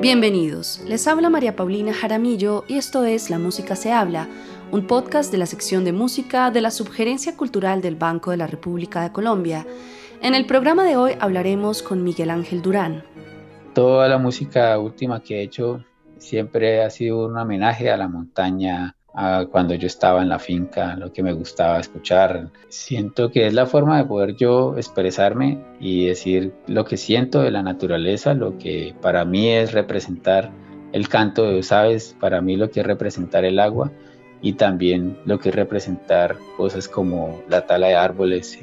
Bienvenidos, les habla María Paulina Jaramillo y esto es La Música se habla, un podcast de la sección de música de la Subgerencia Cultural del Banco de la República de Colombia. En el programa de hoy hablaremos con Miguel Ángel Durán. Toda la música última que he hecho siempre ha sido un homenaje a la montaña, cuando yo estaba en la finca, lo que me gustaba escuchar. Siento que es la forma de poder yo expresarme y decir lo que siento de la naturaleza, lo que para mí es representar el canto de los aves, para mí lo que es representar el agua y también lo que es representar cosas como la tala de árboles,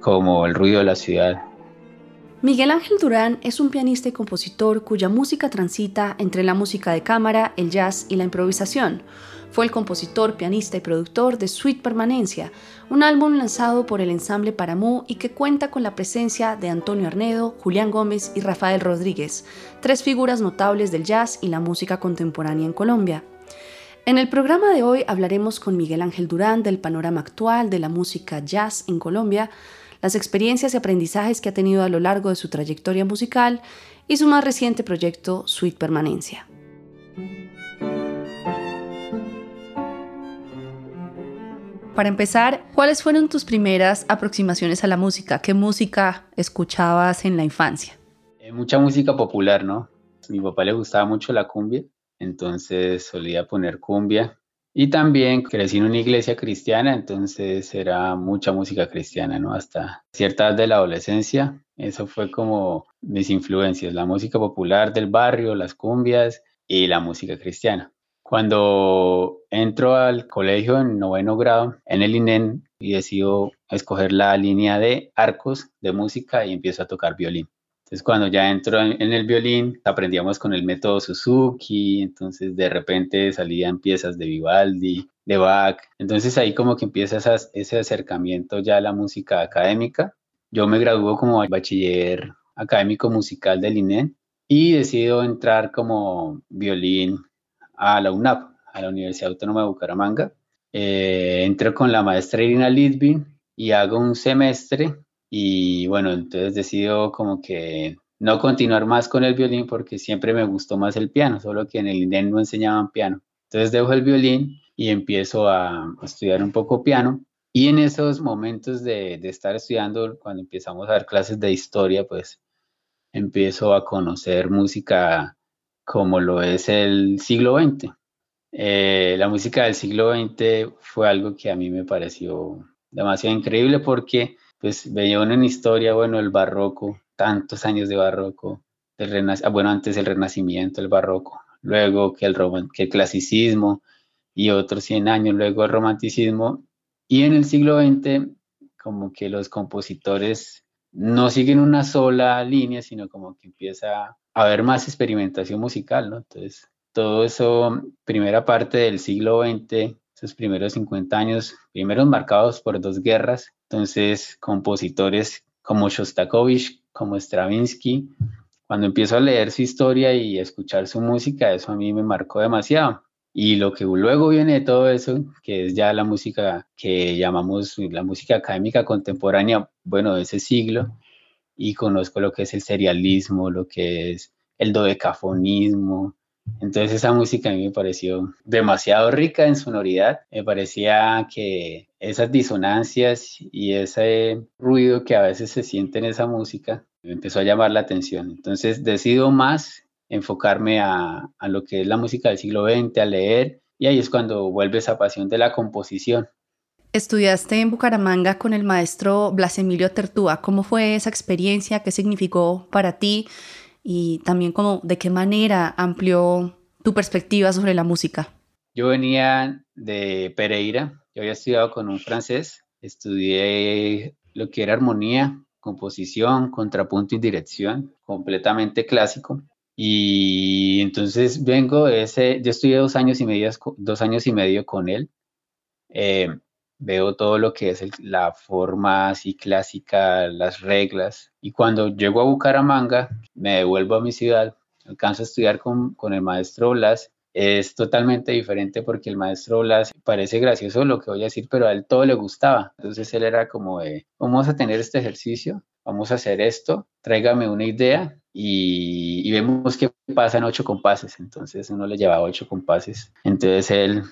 como el ruido de la ciudad. Miguel Ángel Durán es un pianista y compositor cuya música transita entre la música de cámara, el jazz y la improvisación fue el compositor, pianista y productor de Sweet Permanencia, un álbum lanzado por el ensamble Paramú y que cuenta con la presencia de Antonio Arnedo, Julián Gómez y Rafael Rodríguez, tres figuras notables del jazz y la música contemporánea en Colombia. En el programa de hoy hablaremos con Miguel Ángel Durán del panorama actual de la música jazz en Colombia, las experiencias y aprendizajes que ha tenido a lo largo de su trayectoria musical y su más reciente proyecto Sweet Permanencia. Para empezar, ¿cuáles fueron tus primeras aproximaciones a la música? ¿Qué música escuchabas en la infancia? Eh, mucha música popular, ¿no? A mi papá le gustaba mucho la cumbia, entonces solía poner cumbia. Y también crecí en una iglesia cristiana, entonces era mucha música cristiana, ¿no? Hasta cierta edad de la adolescencia, eso fue como mis influencias, la música popular del barrio, las cumbias y la música cristiana. Cuando entro al colegio en noveno grado, en el INEN, y decido escoger la línea de arcos de música y empiezo a tocar violín. Entonces, cuando ya entro en, el violín, aprendíamos con el método Suzuki, entonces de repente salían piezas de Vivaldi, de Bach. Entonces ahí como que empieza ese acercamiento ya a la música académica. Yo me graduó como bachiller académico musical del INEN y decido entrar como violín a la UNAP, a la Universidad Autónoma de Bucaramanga. Eh, entro con la maestra Irina Litvin y hago un semestre y bueno, entonces decido como que no continuar más con el violín porque siempre me gustó más el piano, solo que en el INEN no enseñaban piano. Entonces dejo el violín y empiezo a, estudiar un poco piano. Y en esos momentos de, de, estar estudiando, cuando empezamos a dar clases de historia, pues empiezo a conocer música como lo es el siglo XX. Eh, la música del siglo XX fue algo que a mí me pareció demasiado increíble porque pues veía en historia, bueno, el barroco, tantos años de barroco, el ah, bueno, antes el renacimiento, el barroco, luego que el, que el clasicismo y otros 100 años luego el romanticismo. Y en el siglo XX, como que los compositores no siguen una sola línea, sino como que empieza haber más experimentación musical, ¿no? Entonces, todo eso, primera parte del siglo XX, esos primeros 50 años, primeros marcados por dos guerras, entonces compositores como Shostakovich, como Stravinsky, cuando empiezo a leer su historia y escuchar su música, eso a mí me marcó demasiado. Y lo que luego viene de todo eso, que es ya la música que llamamos la música académica contemporánea, bueno, de ese siglo, y conozco lo que es el serialismo, lo que es el dodecafonismo. Entonces esa música a mí me pareció demasiado rica en sonoridad. Me parecía que esas disonancias y ese ruido que a veces se siente en esa música me empezó a llamar la atención. Entonces decido más enfocarme a, lo que es la música del siglo XX, a leer, y ahí es cuando vuelve esa pasión de la composición. Estudiaste en Bucaramanga con el maestro Blas Emilio Tertúa. ¿Cómo fue esa experiencia? ¿Qué significó para ti? Y también cómo, de qué manera amplió tu perspectiva sobre la música. Yo venía de Pereira. Yo había estudiado con un francés. Estudié lo que era armonía, composición, contrapunto y dirección, completamente clásico. Y entonces vengo ese, yo estudié dos años y medio, dos años y medio con él. Eh, veo todo lo que es la forma así clásica, las reglas. Y cuando llego a Bucaramanga, me devuelvo a mi ciudad, alcanzo a estudiar con, con el maestro Blas. Es totalmente diferente porque el maestro Blas parece gracioso lo que voy a decir, pero a él todo le gustaba. Entonces él era como de, vamos a tener este ejercicio, vamos a hacer esto, tráigame una idea y, vemos que pasan ocho compases, entonces uno le llevaba ocho compases, entonces él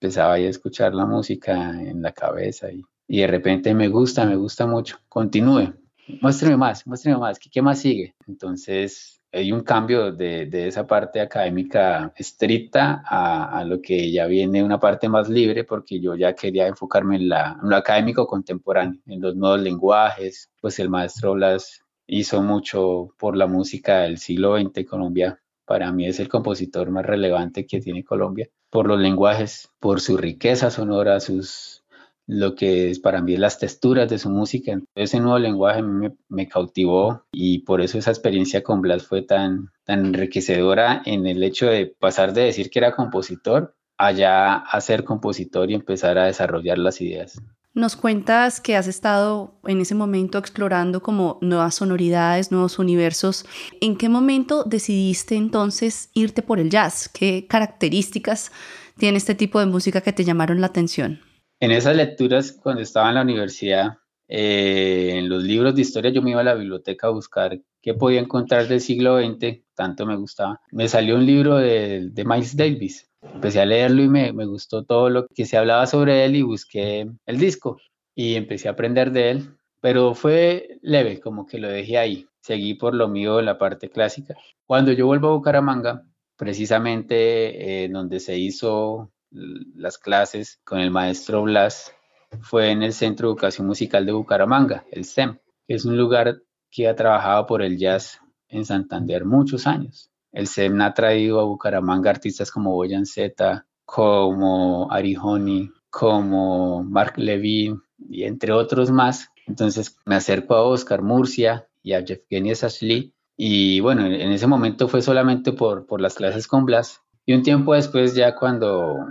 empezaba a escuchar la música en la cabeza y, de repente me gusta, me gusta mucho, continúe, muéstreme más, muéstreme más, ¿qué, qué más sigue? Entonces hay un cambio de, de esa parte académica estricta a, lo que ya viene una parte más libre, porque yo ya quería enfocarme en, la, en lo académico contemporáneo, en los nuevos lenguajes, pues el maestro Blas hizo mucho por la música del siglo XX. Colombia para mí es el compositor más relevante que tiene Colombia, por los lenguajes, por su riqueza sonora, sus lo que es para mí las texturas de su música. Ese nuevo lenguaje me, cautivó y por eso esa experiencia con Blas fue tan, tan enriquecedora en el hecho de pasar de decir que era compositor allá a ser compositor y empezar a desarrollar las ideas. Nos cuentas que has estado en ese momento explorando como nuevas sonoridades, nuevos universos. ¿En qué momento decidiste entonces irte por el jazz? ¿Qué características tiene este tipo de música que te llamaron la atención? En esas lecturas, cuando estaba en la universidad, eh, en los libros de historia, yo me iba a la biblioteca a buscar qué podía encontrar del siglo XX, tanto me gustaba. Me salió un libro de, Miles Davis Empecé a leerlo y me, me gustó todo lo que se hablaba sobre él y busqué el disco y empecé a aprender de él, pero fue leve, como que lo dejé ahí. Seguí por lo mío en la parte clásica. Cuando yo vuelvo a Bucaramanga, precisamente eh, donde se hizo las clases con el maestro Blas, fue en el Centro de Educación Musical de Bucaramanga, el CEM, que es un lugar que ha trabajado por el jazz en Santander muchos años. El SEM ha traído a Bucaramanga artistas como Boyan Z, como Ari Honey, como Mark Levin y entre otros más. Entonces me acerco a Oscar Murcia y a Yevgeny Sashli y bueno, en ese momento fue solamente por, por las clases con Blas y un tiempo después ya cuando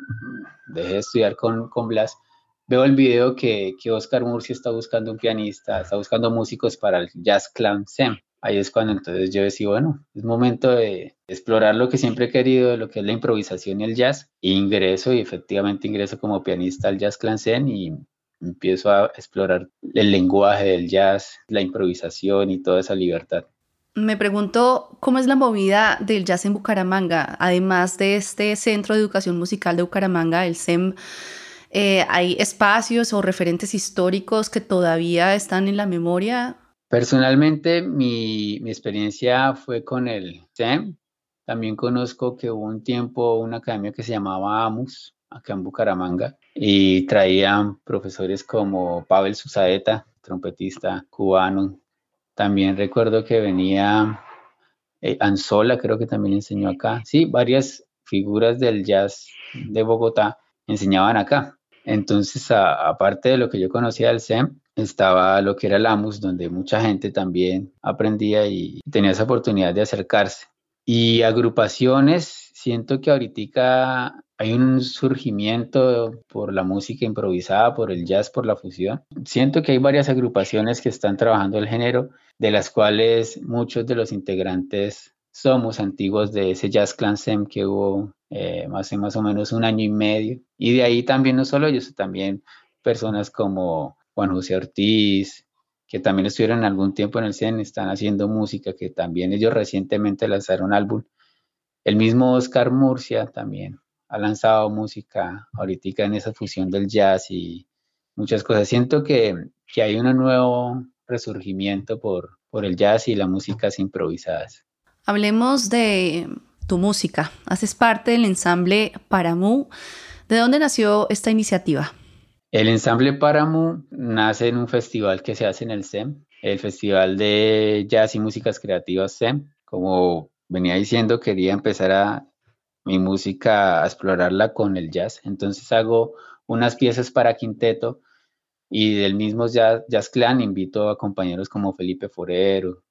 dejé de estudiar con, con Blas, veo el video que, que Oscar Murcia está buscando un pianista, está buscando músicos para el Jazz Clan SEM ahí es cuando entonces yo decía, bueno, es momento de explorar lo que siempre he querido, lo que es la improvisación y el jazz. ingreso y efectivamente ingreso como pianista al Jazz Zen y empiezo a explorar el lenguaje del jazz, la improvisación y toda esa libertad. Me pregunto cómo es la movida del jazz en Bucaramanga, además de este Centro de Educación Musical de Bucaramanga, el CEM. Eh, ¿Hay espacios o referentes históricos que todavía están en la memoria Personalmente, mi, experiencia fue con el SEM. También conozco que hubo un tiempo una academia que se llamaba AMUS, acá en Bucaramanga, y traían profesores como Pavel Susaeta, trompetista cubano. También recuerdo que venía eh, Anzola, creo que también enseñó acá. Sí, varias figuras del jazz de Bogotá enseñaban acá. Entonces, aparte de lo que yo conocía del SEM, estaba lo que era el AMUS, donde mucha gente también aprendía y tenía esa oportunidad de acercarse. Y agrupaciones, siento que ahorita hay un surgimiento por la música improvisada, por el jazz, por la fusión. Siento que hay varias agrupaciones que están trabajando el género, de las cuales muchos de los integrantes somos antiguos de ese Jazz Clan Sem que hubo eh, hace más o menos un año y medio. Y de ahí también no solo ellos, también personas como Juan José Ortiz, que también estuvieron algún tiempo en el CEN, están haciendo música, que también ellos recientemente lanzaron álbum. El mismo Oscar Murcia también ha lanzado música ahorita en esa fusión del jazz y muchas cosas. Siento que, que hay un nuevo resurgimiento por, por el jazz y las músicas improvisadas. Hablemos de tu música. Haces parte del ensamble Paramu. ¿De dónde nació esta iniciativa? El ensamble Paramu nace en un festival que se hace en el SEM, el Festival de Jazz y Músicas Creativas SEM. Como venía diciendo, quería empezar a mi música a explorarla con el jazz. Entonces hago unas piezas para quinteto y del mismo jazz, jazz Clan invito a compañeros como Felipe Forero,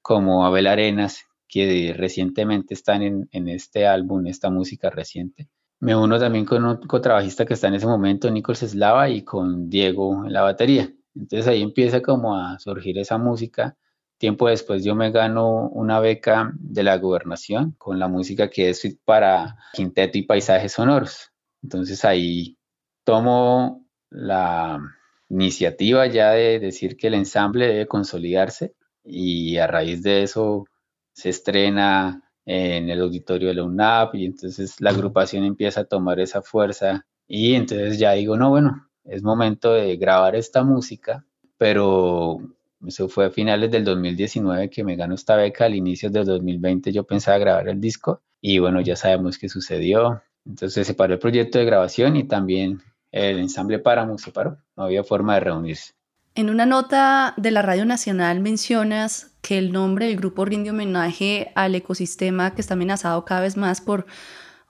como Abel Arenas, que recientemente están en, en este álbum, esta música reciente. Me uno también con un contrabajista que está en ese momento, Nicolás Eslava, y con Diego en la batería. Entonces ahí empieza como a surgir esa música. Tiempo después yo me gano una beca de la gobernación con la música que es para quinteto y paisajes sonoros. Entonces ahí tomo la iniciativa ya de decir que el ensamble debe consolidarse y a raíz de eso se estrena en el auditorio de la UNAP y entonces la agrupación empieza a tomar esa fuerza y entonces ya digo, no, bueno, es momento de grabar esta música, pero eso fue a finales del 2019 que me ganó esta beca, al inicio del 2020 yo pensaba grabar el disco y bueno, ya sabemos qué sucedió. Entonces se paró el proyecto de grabación y también el ensamble Páramo se paró, no había forma de reunirse. En una nota de la Radio Nacional mencionas que el nombre del grupo rinde homenaje al ecosistema que está amenazado cada vez más por,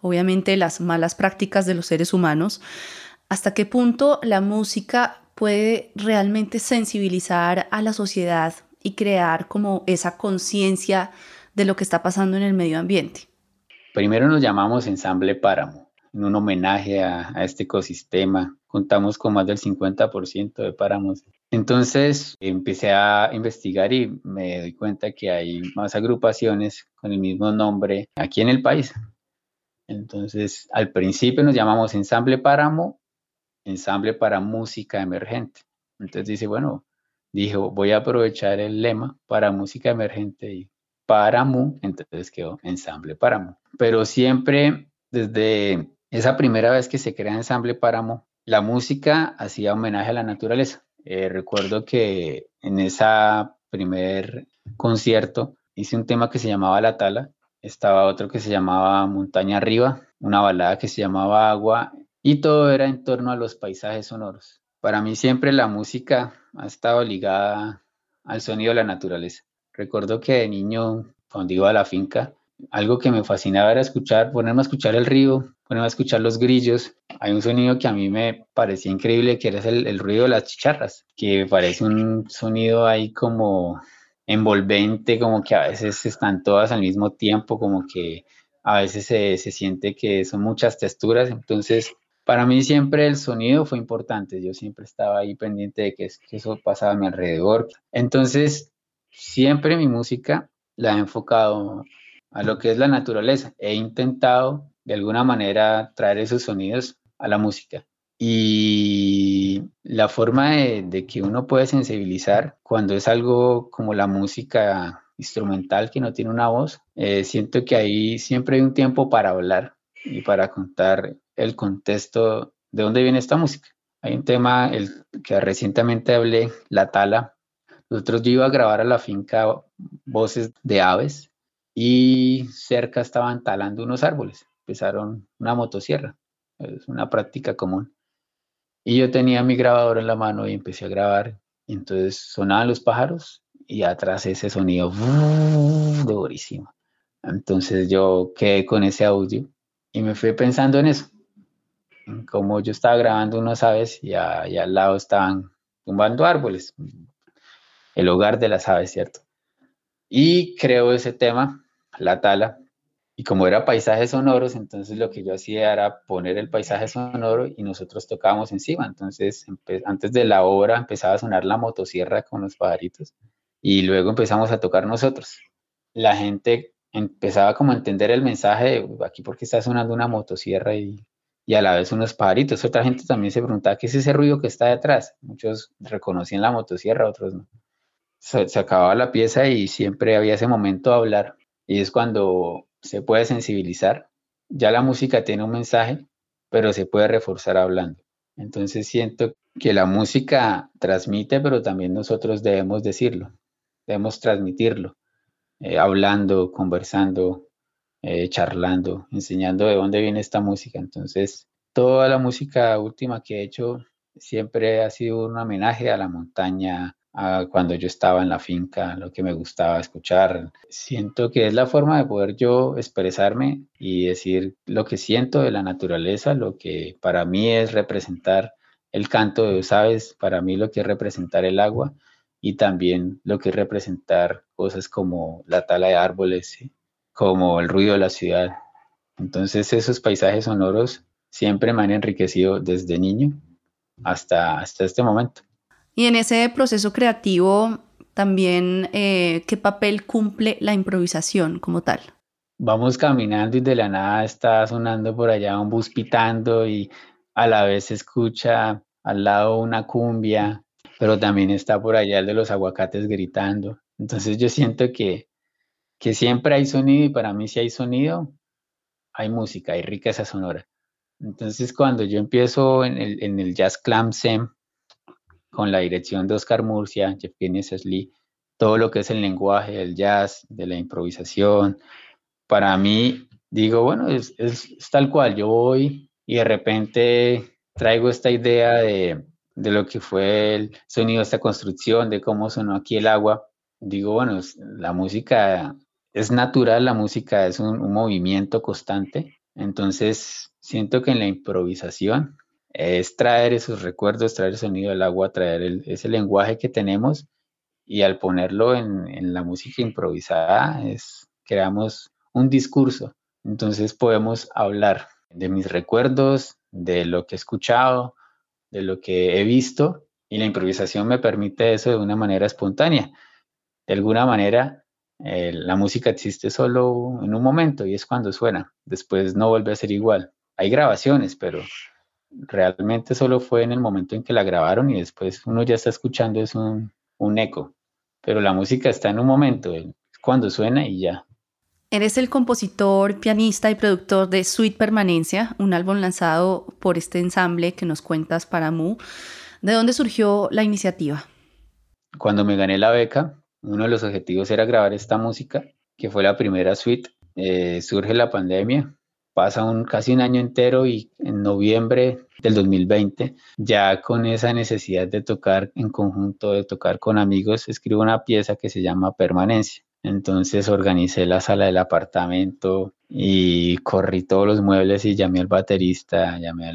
obviamente, las malas prácticas de los seres humanos. ¿Hasta qué punto la música puede realmente sensibilizar a la sociedad y crear como esa conciencia de lo que está pasando en el medio ambiente? Primero nos llamamos Ensamble Páramo, en un homenaje a, este ecosistema. Contamos con más del 50% de páramos. Entonces empecé a investigar y me doy cuenta que hay más agrupaciones con el mismo nombre aquí en el país. Entonces, al principio nos llamamos Ensamble Páramo, Ensamble para Música Emergente. Entonces dice, bueno, dijo, voy a aprovechar el lema para música emergente y Paramu, entonces quedó Ensamble Páramo. Pero siempre desde esa primera vez que se crea Ensamble Páramo, la música hacía homenaje a la naturaleza. Eh, recuerdo que en ese primer concierto hice un tema que se llamaba La Tala, estaba otro que se llamaba Montaña Arriba, una balada que se llamaba Agua y todo era en torno a los paisajes sonoros. Para mí siempre la música ha estado ligada al sonido de la naturaleza. Recuerdo que de niño, cuando iba a la finca, algo que me fascinaba era escuchar, ponerme a escuchar el río, ponerme a escuchar los grillos. Hay un sonido que a mí me parecía increíble, que era el, ruido de las chicharras, que parece un sonido ahí como envolvente, como que a veces están todas al mismo tiempo, como que a veces se, siente que son muchas texturas. Entonces, para mí siempre el sonido fue importante. Yo siempre estaba ahí pendiente de que, que eso pasaba a mi alrededor. Entonces, siempre mi música la he enfocado a lo que es la naturaleza. He intentado de alguna manera traer esos sonidos a la música. Y la forma de, que uno puede sensibilizar cuando es algo como la música instrumental que no tiene una voz, eh, siento que ahí siempre hay un tiempo para hablar y para contar el contexto de dónde viene esta música. Hay un tema el que recientemente hablé, la tala, nosotros yo iba a grabar a la finca voces de aves y cerca estaban talando unos árboles. Empezaron una motosierra, es una práctica común. Y yo tenía mi grabador en la mano y empecé a grabar. Entonces sonaban los pájaros y atrás ese sonido durísimo. Entonces yo quedé con ese audio y me fui pensando en eso. como yo estaba grabando unos aves y, y al lado estaban tumbando árboles, el hogar de las aves, ¿cierto? Y creo ese tema, la tala, y como era paisajes sonoros, entonces lo que yo hacía era poner el paisaje sonoro y nosotros tocábamos encima. Entonces, antes de la obra empezaba a sonar la motosierra con los pajaritos y luego empezamos a tocar nosotros. La gente empezaba como a entender el mensaje de aquí porque está sonando una motosierra y, y a la vez unos pajaritos. Otra gente también se preguntaba qué es ese ruido que está detrás. Muchos reconocían la motosierra, otros no se, acababa la pieza y siempre había ese momento de hablar. Y es cuando se puede sensibilizar. Ya la música tiene un mensaje, pero se puede reforzar hablando. Entonces siento que la música transmite, pero también nosotros debemos decirlo, debemos transmitirlo, eh, hablando, conversando, eh, charlando, enseñando de dónde viene esta música. Entonces, toda la música última que he hecho siempre ha sido un homenaje a la montaña, cuando yo estaba en la finca, lo que me gustaba escuchar. Siento que es la forma de poder yo expresarme y decir lo que siento de la naturaleza, lo que para mí es representar el canto de los aves, para mí lo que es representar el agua y también lo que es representar cosas como la tala de árboles, como el ruido de la ciudad. Entonces esos paisajes sonoros siempre me han enriquecido desde niño hasta, hasta este momento. Y en ese proceso creativo también, eh, ¿qué papel cumple la improvisación como tal? Vamos caminando y de la nada está sonando por allá un bus pitando y a la vez se escucha al lado una cumbia, pero también está por allá el de los aguacates gritando. Entonces yo siento que, que siempre hay sonido y para mí si hay sonido, hay música, hay riqueza sonora. Entonces cuando yo empiezo en el, en el Jazz Clam Sem, con la dirección de Oscar Murcia, Jeffrey Sesli, todo lo que es el lenguaje del jazz, de la improvisación, para mí digo, bueno, es, es, tal cual, yo voy y de repente traigo esta idea de, de, lo que fue el sonido esta construcción, de cómo sonó aquí el agua. Digo, bueno, la música es natural, la música es un movimiento constante, entonces siento que en la improvisación es traer esos recuerdos, traer el sonido del agua, traer ese lenguaje que tenemos y al ponerlo en, en la música improvisada es, creamos un discurso entonces podemos hablar de mis recuerdos, de lo que he escuchado, de lo que he visto y la improvisación me permite eso de una manera espontánea. De alguna manera, eh, la música existe solo en un momento y es cuando suena. Después no vuelve a ser igual. Hay grabaciones, pero realmente solo fue en el momento en que la grabaron y después uno ya está escuchando es un, un eco. Pero la música está en un momento, cuando suena y ya. Eres el compositor, pianista y productor de Suite Permanencia, un álbum lanzado por este ensamble que nos cuentas para Mu. ¿De dónde surgió la iniciativa? Cuando me gané la beca, uno de los objetivos era grabar esta música, que fue la primera suite. Eh, surge la pandemia, pasa un, casi un año entero y en noviembre del 2020, ya con esa necesidad de tocar en conjunto, de tocar con amigos, escribo una pieza que se llama Permanencia. Entonces organicé la sala del apartamento y corrí todos los muebles y llamé al baterista, llamé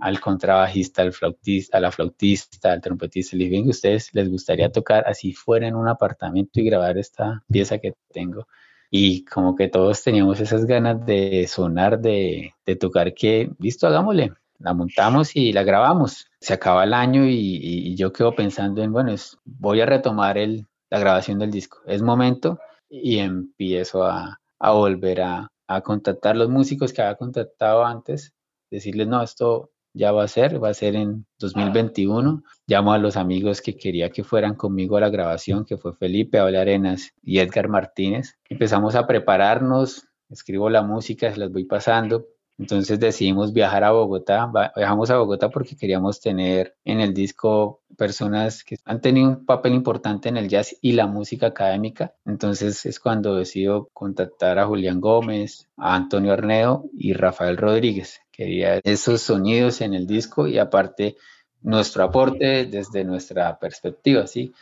al, contrabajista, al flautista, a la flautista, al trompetista. Les dije, ustedes les gustaría tocar así fuera en un apartamento y grabar esta pieza que tengo. Y como que todos teníamos esas ganas de sonar, de, tocar, que, listo, hagámosle. La montamos y la grabamos. Se acaba el año y, yo quedo pensando en, bueno, voy a retomar el, la grabación del disco. Es momento y empiezo a, a volver a, a, contactar los músicos que había contactado antes, decirles, no, esto ya va a ser, va a ser en 2021. Llamo a los amigos que quería que fueran conmigo a la grabación, que fue Felipe Aule Arenas y Edgar Martínez. Empezamos a prepararnos, escribo la música, se las voy pasando entonces decidimos viajar a Bogotá. Viajamos a Bogotá porque queríamos tener en el disco personas que han tenido un papel importante en el jazz y la música académica. Entonces es cuando decido contactar a Julián Gómez, a Antonio Arneo y Rafael Rodríguez. Quería esos sonidos en el disco y aparte nuestro aporte desde nuestra perspectiva, ¿sí?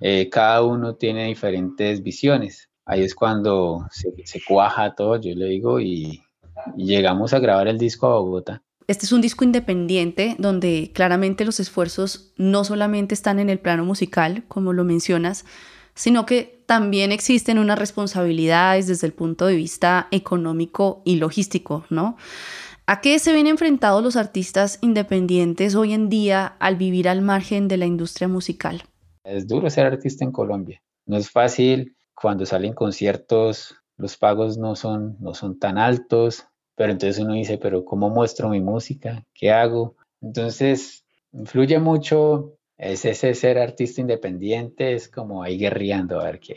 Eh, cada uno tiene diferentes visiones. Ahí es cuando se, se cuaja todo, yo le digo, y llegamos a grabar el disco a Bogotá. Este es un disco independiente donde claramente los esfuerzos no solamente están en el plano musical, como lo mencionas, sino que también existen unas responsabilidades desde el punto de vista económico y logístico, ¿no? ¿A qué se ven enfrentados los artistas independientes hoy en día al vivir al margen de la industria musical? Es duro ser artista en Colombia. No es fácil cuando salen conciertos, los pagos no son, no son tan altos, pero entonces uno dice, pero ¿cómo muestro mi música? ¿Qué hago? Entonces, influye mucho es ese ser artista independiente, es como ahí guerreando a ver qué,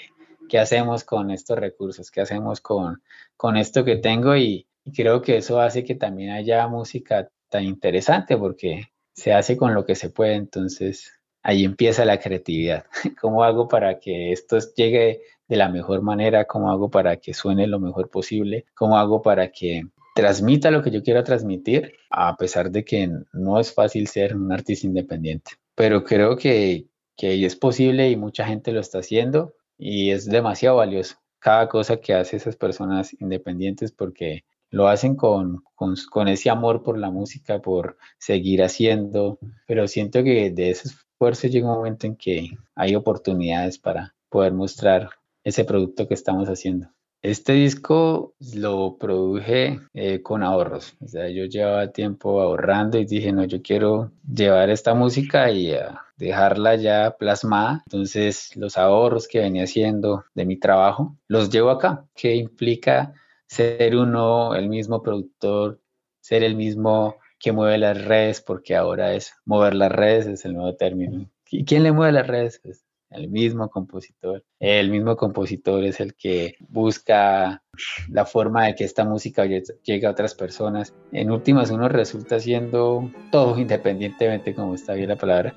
qué hacemos con estos recursos, qué hacemos con, con esto que tengo y, creo que eso hace que también haya música tan interesante porque se hace con lo que se puede, entonces ahí empieza la creatividad. ¿Cómo hago para que esto llegue de la mejor manera? ¿Cómo hago para que suene lo mejor posible? ¿Cómo hago para que transmita lo que yo quiero transmitir, a pesar de que no es fácil ser un artista independiente. Pero creo que, que es posible y mucha gente lo está haciendo y es demasiado valioso cada cosa que hace esas personas independientes porque lo hacen con, con, ese amor por la música, por seguir haciendo, pero siento que de ese esfuerzo llega un momento en que hay oportunidades para poder mostrar ese producto que estamos haciendo. Este disco lo produje eh, con ahorros, o sea, yo llevaba tiempo ahorrando y dije, no, yo quiero llevar esta música y dejarla ya plasmada. Entonces, los ahorros que venía haciendo de mi trabajo, los llevo acá, que implica ser uno el mismo productor, ser el mismo que mueve las redes, porque ahora es mover las redes, es el nuevo término. ¿Y quién le mueve las redes? Pues el mismo compositor. El mismo compositor es el que busca la forma de que esta música llegue a otras personas. En últimas, uno resulta haciendo todo independientemente, como está bien la palabra,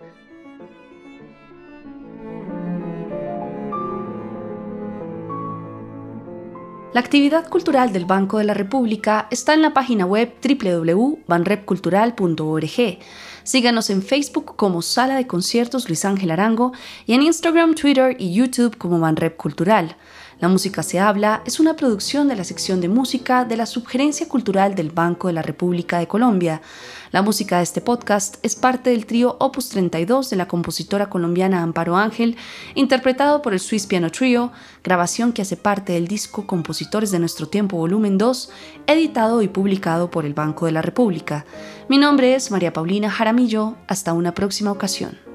La actividad cultural del Banco de la República está en la página web www.banrepcultural.org. Síganos en Facebook como Sala de Conciertos Luis Ángel Arango y en Instagram, Twitter y YouTube como Banrep Cultural. La música se habla es una producción de la sección de música de la Subgerencia Cultural del Banco de la República de Colombia. La música de este podcast es parte del trío Opus 32 de la compositora colombiana Amparo Ángel, interpretado por el Swiss Piano Trio, grabación que hace parte del disco Compositores de Nuestro Tiempo Volumen 2, editado y publicado por el Banco de la República. Mi nombre es María Paulina Jaramillo. Hasta una próxima ocasión.